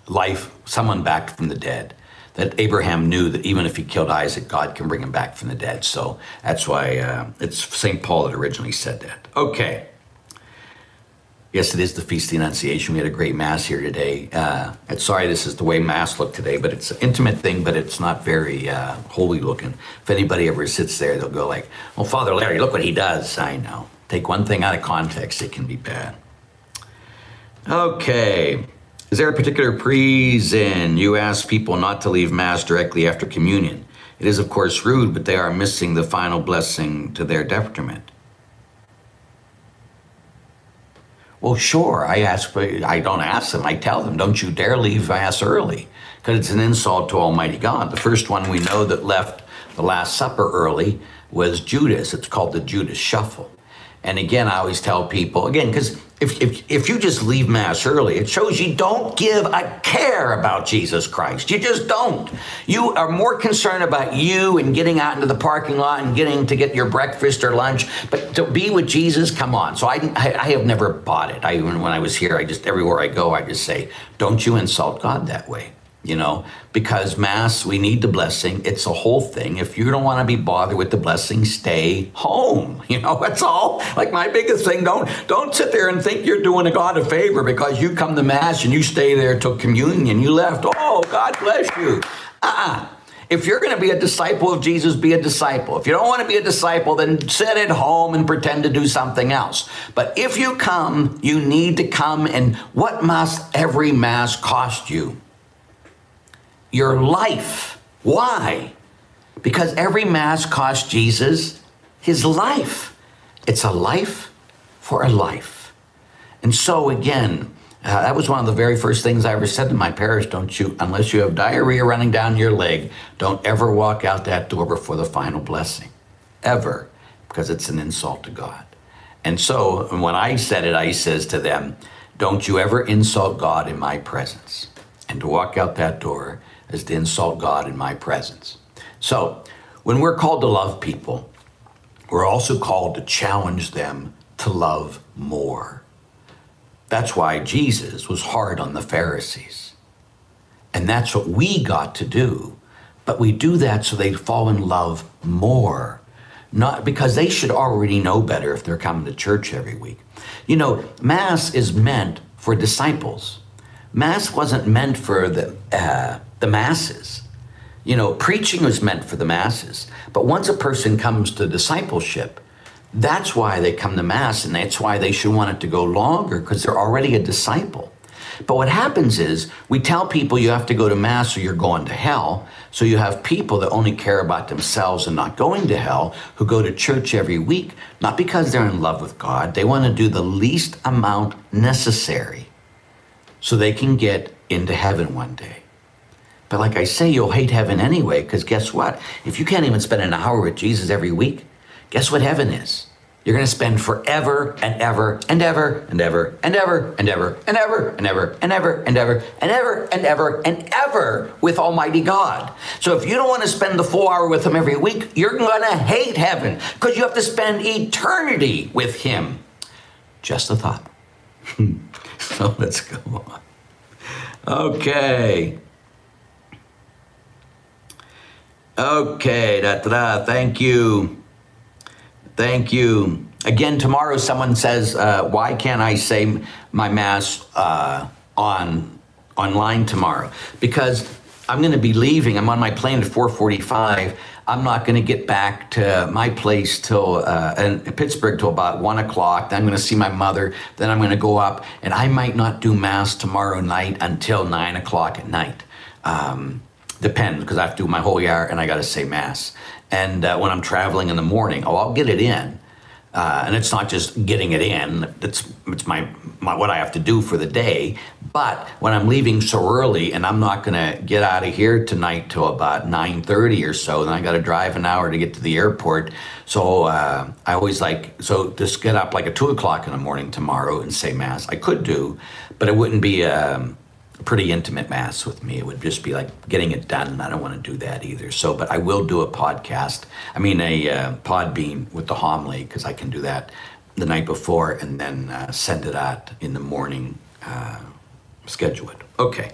life, someone back from the dead. That Abraham knew that even if he killed Isaac, God can bring him back from the dead. So that's why uh, it's St. Paul that originally said that. Okay. Yes, it is the Feast of the Annunciation. We had a great Mass here today. Uh, sorry this is the way Mass looked today, but it's an intimate thing, but it's not very uh, holy looking. If anybody ever sits there, they'll go like, oh, Father Larry, look what he does. I know. Take one thing out of context, it can be bad. Okay. Is there a particular reason you ask people not to leave Mass directly after communion? It is, of course, rude, but they are missing the final blessing to their detriment. Well, sure. I ask, but I don't ask them. I tell them, don't you dare leave Mass early because it's an insult to Almighty God. The first one we know that left the Last Supper early was Judas. It's called the Judas Shuffle. And again, I always tell people, again, because if, if, if you just leave Mass early, it shows you don't give a care about Jesus Christ. You just don't. You are more concerned about you and getting out into the parking lot and getting to get your breakfast or lunch. But to be with Jesus, come on. So I, I, I have never bought it. I, even when I was here, I just, everywhere I go, I just say, don't you insult God that way you know, because Mass, we need the blessing. It's a whole thing. If you don't want to be bothered with the blessing, stay home. You know, that's all. Like my biggest thing, don't don't sit there and think you're doing a God a favor because you come to Mass and you stay there took communion. You left. Oh, God bless you. Uh-uh. If you're going to be a disciple of Jesus, be a disciple. If you don't want to be a disciple, then sit at home and pretend to do something else. But if you come, you need to come. And what must every Mass cost you? Your life. Why? Because every Mass cost Jesus his life. It's a life for a life. And so, again, uh, that was one of the very first things I ever said to my parish. Don't you, unless you have diarrhea running down your leg, don't ever walk out that door before the final blessing. Ever. Because it's an insult to God. And so when I said it, I says to them, don't you ever insult God in my presence. And to walk out that door is to insult God in my presence. So when we're called to love people, we're also called to challenge them to love more. That's why Jesus was hard on the Pharisees. And that's what we got to do. But we do that so they fall in love more. Not because they should already know better if they're coming to church every week. You know, Mass is meant for disciples. Mass wasn't meant for the, uh, the masses. You know, preaching was meant for the masses. But once a person comes to discipleship, that's why they come to Mass and that's why they should want it to go longer because they're already a disciple. But what happens is we tell people you have to go to Mass or you're going to hell. So you have people that only care about themselves and not going to hell who go to church every week, not because they're in love with God. They want to do the least amount necessary so they can get into heaven one day. But like I say, you'll hate heaven anyway, because guess what? If you can't even spend an hour with Jesus every week, Guess what heaven is? You're going to spend forever and ever and ever and ever and ever and ever and ever and ever and ever and ever and ever and ever and ever with Almighty God. So if you don't want to spend the full hour with Him every week, you're going to hate heaven because you have to spend eternity with Him. Just a thought. so let's go on. Okay. Okay, da da da. Thank you. Thank you. Again, tomorrow someone says, uh, why can't I say my mass uh, on online tomorrow? Because I'm going to be leaving. I'm on my plane at 4:45. I'm not going to get back to my place till uh, in Pittsburgh till about one o'clock. Then I'm going to see my mother. Then I'm going to go up, and I might not do mass tomorrow night until nine o'clock at night. Um, depends because I have to do my whole year and I got to say mass. And uh, when I'm traveling in the morning, oh, I'll get it in. Uh, and it's not just getting it in. It's it's my, my what I have to do for the day. But when I'm leaving so early, and I'm not going to get out of here tonight till about 9:30 or so, then I got to drive an hour to get to the airport. So uh, I always like so just get up like at two o'clock in the morning tomorrow and say mass. I could do, but it wouldn't be. Um, pretty intimate mass with me. It would just be like getting it done, and I don't want to do that either. So, but I will do a podcast. I mean, a uh, Podbean with the homily because I can do that the night before and then uh, send it out in the morning. Uh, schedule it. Okay.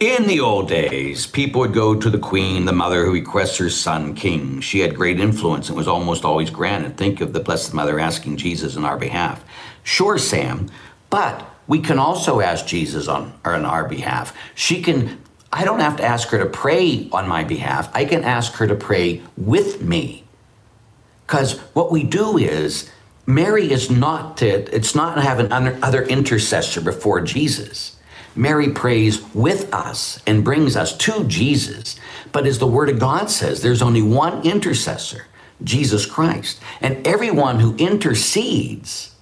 In the old days, people would go to the queen, the mother who requests her son king. She had great influence and was almost always granted. Think of the Blessed Mother asking Jesus in our behalf. Sure, Sam, but we can also ask Jesus on, on our behalf. She can, I don't have to ask her to pray on my behalf. I can ask her to pray with me. Because what we do is, Mary is not to, it's not to have an other intercessor before Jesus. Mary prays with us and brings us to Jesus. But as the Word of God says, there's only one intercessor, Jesus Christ. And everyone who intercedes,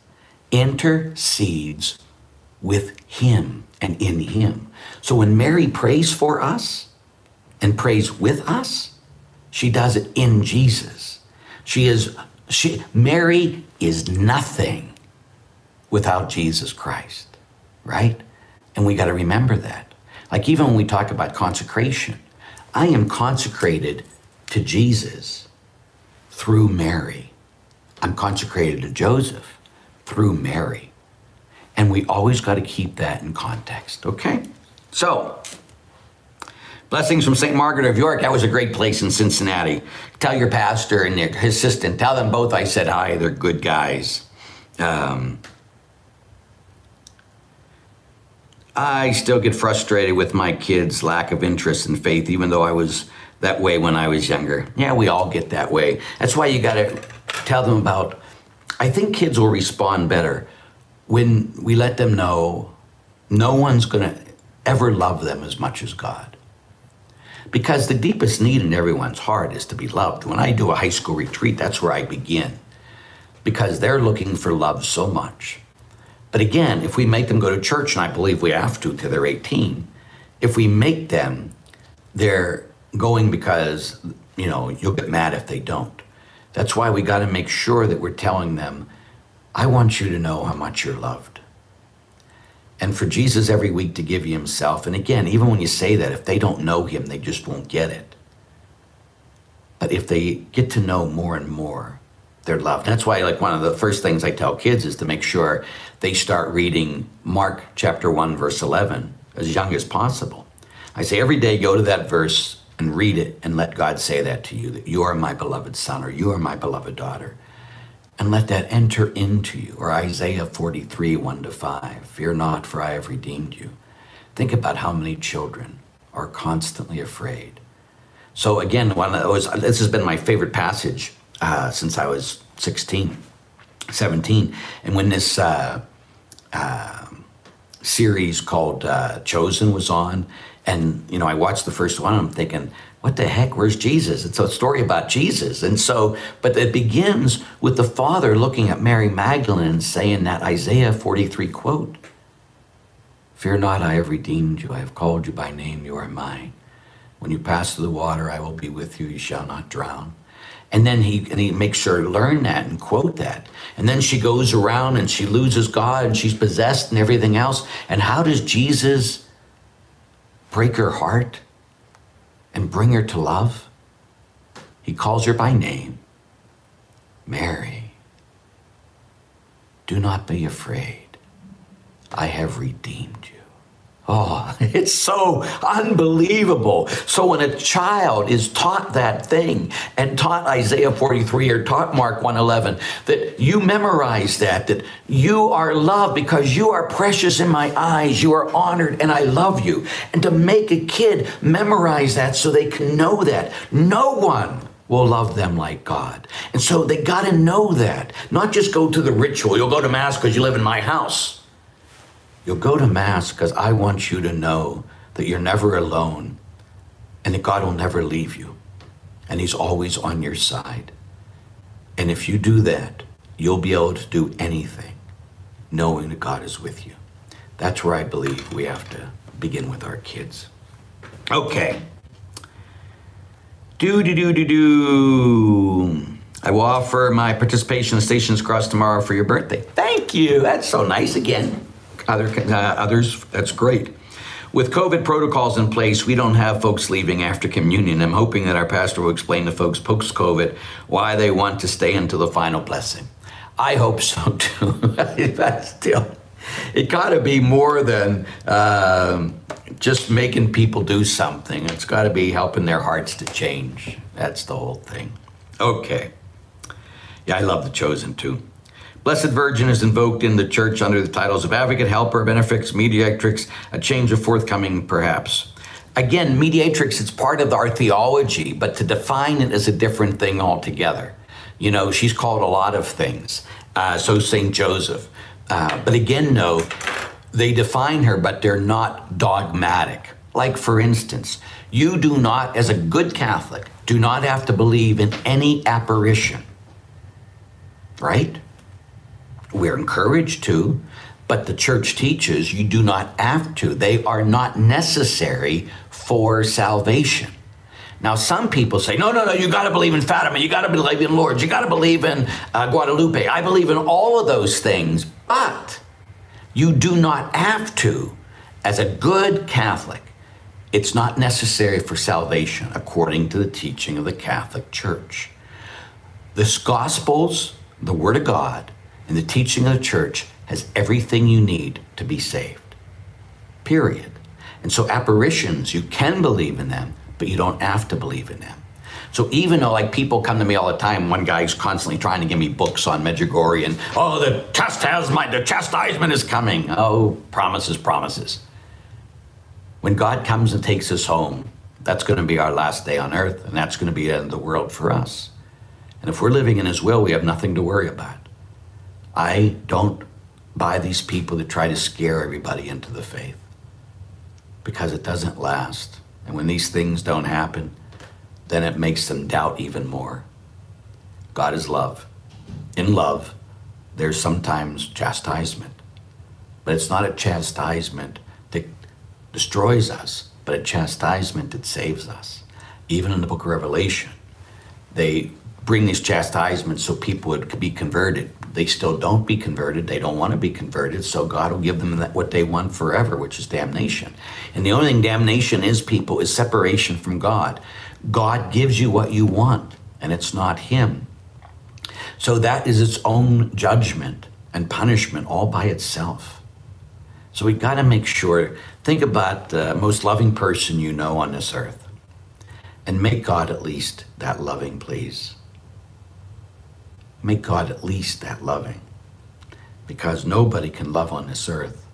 intercedes with Him and in Him. So when Mary prays for us and prays with us, she does it in Jesus. She is, she, Mary is nothing without Jesus Christ, right? And we got to remember that. Like even when we talk about consecration, I am consecrated to Jesus through Mary. I'm consecrated to Joseph through Mary. And we always got to keep that in context, okay? So, blessings from St. Margaret of York. That was a great place in Cincinnati. Tell your pastor and his assistant, tell them both I said hi. They're good guys. Um, I still get frustrated with my kids' lack of interest in faith, even though I was that way when I was younger. Yeah, we all get that way. That's why you got to tell them about. I think kids will respond better when we let them know no one's going to ever love them as much as God. Because the deepest need in everyone's heart is to be loved. When I do a high school retreat, that's where I begin. Because they're looking for love so much. But again, if we make them go to church, and I believe we have to till they're 18, if we make them, they're going because, you know, you'll get mad if they don't. That's why we got to make sure that we're telling them, I want you to know how much you're loved. And for Jesus every week to give you himself. And again, even when you say that, if they don't know him, they just won't get it. But if they get to know more and more, they're loved. That's why, like, one of the first things I tell kids is to make sure they start reading Mark chapter 1, verse 11, as young as possible. I say every day, go to that verse and read it and let God say that to you that you are my beloved son or you are my beloved daughter. And let that enter into you. Or Isaiah 43, 1 to 5. Fear not, for I have redeemed you. Think about how many children are constantly afraid. So, again, one of those, this has been my favorite passage uh, since I was 16, 17. And when this uh, uh, series called uh, Chosen was on, and you know, I watched the first one. I'm thinking, what the heck? Where's Jesus? It's a story about Jesus, and so, but it begins with the Father looking at Mary Magdalene and saying that Isaiah 43 quote: "Fear not, I have redeemed you. I have called you by name. You are mine. When you pass through the water, I will be with you. You shall not drown." And then he and he makes her learn that and quote that. And then she goes around and she loses God and she's possessed and everything else. And how does Jesus break her heart and bring her to love? He calls her by name. Mary, do not be afraid. I have redeemed you. Oh, it's so unbelievable. So when a child is taught that thing and taught Isaiah 43 or taught Mark 111, that you memorize that, that you are loved because you are precious in my eyes, you are honored, and I love you. And to make a kid memorize that so they can know that no one will love them like God. And so they got to know that, not just go to the ritual. You'll go to Mass because you live in my house. You'll go to Mass because I want you to know that you're never alone and that God will never leave you and He's always on your side. And if you do that, you'll be able to do anything knowing that God is with you. That's where I believe we have to begin with our kids. Okay. Do, do, do, do, do. I will offer my participation in Stations Cross tomorrow for your birthday. Thank you. That's so nice again other, uh, others, that's great. With COVID protocols in place, we don't have folks leaving after communion. I'm hoping that our pastor will explain to folks post COVID why they want to stay until the final blessing. I hope so too. but still, it got to be more than uh, just making people do something. It's got to be helping their hearts to change. That's the whole thing. Okay. Yeah, I love the chosen too. Blessed Virgin is invoked in the church under the titles of advocate, helper, benefix, mediatrix, a change of forthcoming perhaps. Again, mediatrix, it's part of our theology, but to define it is a different thing altogether. You know, she's called a lot of things. Uh, so St. Joseph. Uh, but again, no, they define her, but they're not dogmatic. Like, for instance, you do not, as a good Catholic, do not have to believe in any apparition, right? We're encouraged to, but the church teaches you do not have to. They are not necessary for salvation. Now, some people say, no, no, no, you got to believe in Fatima, you got to believe in Lourdes, you got to believe in uh, Guadalupe. I believe in all of those things, but you do not have to. As a good Catholic, it's not necessary for salvation according to the teaching of the Catholic Church. This Gospels, the Word of God, and the teaching of the church has everything you need to be saved. Period. And so apparitions, you can believe in them, but you don't have to believe in them. So even though like people come to me all the time, one guy's constantly trying to give me books on Medjugorje and oh the chastisement, the chastisement is coming. Oh, promises, promises. When God comes and takes us home, that's going to be our last day on earth, and that's going to be the end of the world for us. And if we're living in His will, we have nothing to worry about. I don't buy these people that try to scare everybody into the faith because it doesn't last. And when these things don't happen, then it makes them doubt even more. God is love. In love, there's sometimes chastisement, but it's not a chastisement that destroys us, but a chastisement that saves us. Even in the book of Revelation, they bring these chastisements so people would be converted. They still don't be converted. They don't want to be converted. So God will give them what they want forever, which is damnation. And the only thing damnation is, people, is separation from God. God gives you what you want, and it's not Him. So that is its own judgment and punishment all by itself. So we got to make sure, think about the most loving person you know on this earth and make God at least that loving, please. Make God at least that loving. Because nobody can love on this earth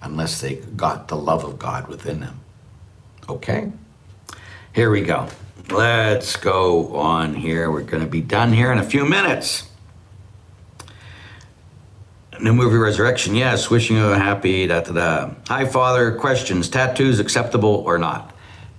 unless they got the love of God within them. Okay? Here we go. Let's go on here. We're going to be done here in a few minutes. New movie Resurrection, yes. Wishing you a happy da da da. Hi, Father. Questions: Tattoos acceptable or not?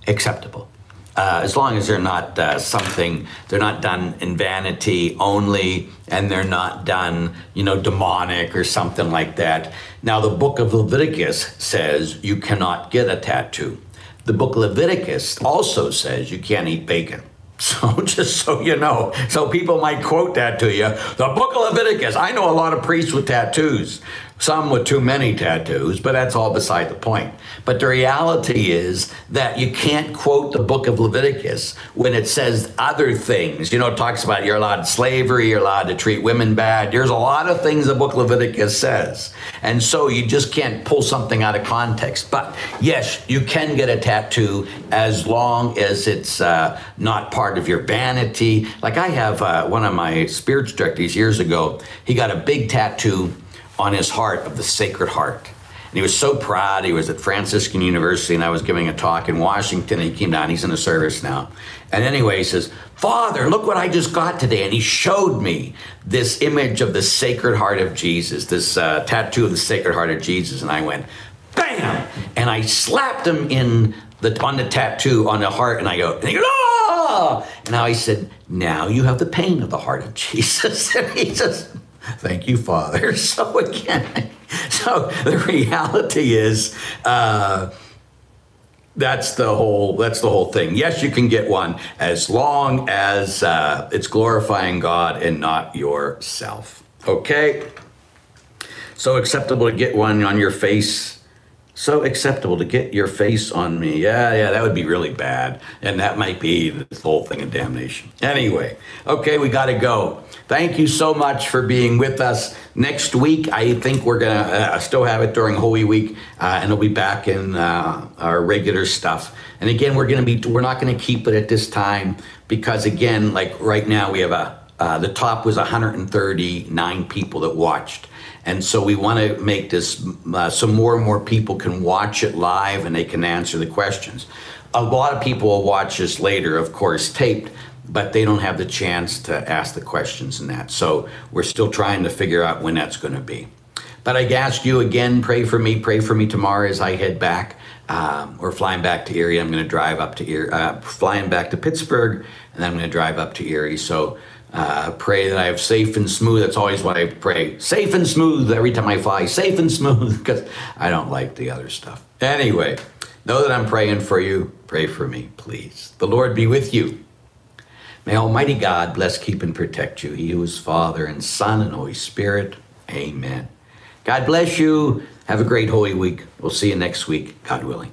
Acceptable uh, as long as they're not uh, something, they're not done in vanity only, and they're not done, you know, demonic or something like that. Now, the book of Leviticus says you cannot get a tattoo. The book Leviticus also says you can't eat bacon. So just so you know, so people might quote that to you. The book of Leviticus. I know a lot of priests with tattoos some with too many tattoos, but that's all beside the point. But the reality is that you can't quote the book of Leviticus when it says other things. You know, it talks about you're allowed slavery, you're allowed to treat women bad. There's a lot of things the book of Leviticus says. And so you just can't pull something out of context. But yes, you can get a tattoo as long as it's uh, not part of your vanity. Like I have uh, one of my spiritual directors years ago, he got a big tattoo on his heart of the Sacred Heart. And he was so proud. He was at Franciscan University, and I was giving a talk in Washington. And he came down. He's in the service now. And anyway, he says, Father, look what I just got today. And he showed me this image of the Sacred Heart of Jesus, this uh, tattoo of the Sacred Heart of Jesus. And I went, bam! And I slapped him in the on the tattoo on the heart. And I go, and he goes, ah! And now he said, now you have the pain of the heart of Jesus. and he just Thank you, Father. So again, so the reality is, uh, that's the whole that's the whole thing yes you can get one as long as uh, it's glorifying god and not yourself okay so acceptable to get one on your face so acceptable to get your face on me. Yeah, yeah, that would be really bad. And that might be the whole thing of damnation. Anyway, okay, we got to go. Thank you so much for being with us. Next week, I think we're going to uh, still have it during Holy Week, uh, and it'll be back in uh, our regular stuff. And again, we're going to be, we're not going to keep it at this time because, again, like right now, we have a, uh, the top was 139 people that watched. And so we want to make this uh, so more and more people can watch it live and they can answer the questions. A lot of people will watch this later, of course, taped, but they don't have the chance to ask the questions and that. So we're still trying to figure out when that's going to be. But I ask you again, pray for me, pray for me tomorrow as I head back. Um, we're flying back to Erie. I'm going to drive up to Erie, uh, flying back to Pittsburgh, and then I'm going to drive up to Erie. So uh, pray that I have safe and smooth. That's always what I pray. Safe and smooth every time I fly. Safe and smooth because I don't like the other stuff. Anyway, know that I'm praying for you. Pray for me, please. The Lord be with you. May Almighty God bless, keep, and protect you. He who is Father and Son and Holy Spirit. Amen. God bless you. Have a great Holy Week. We'll see you next week, God willing.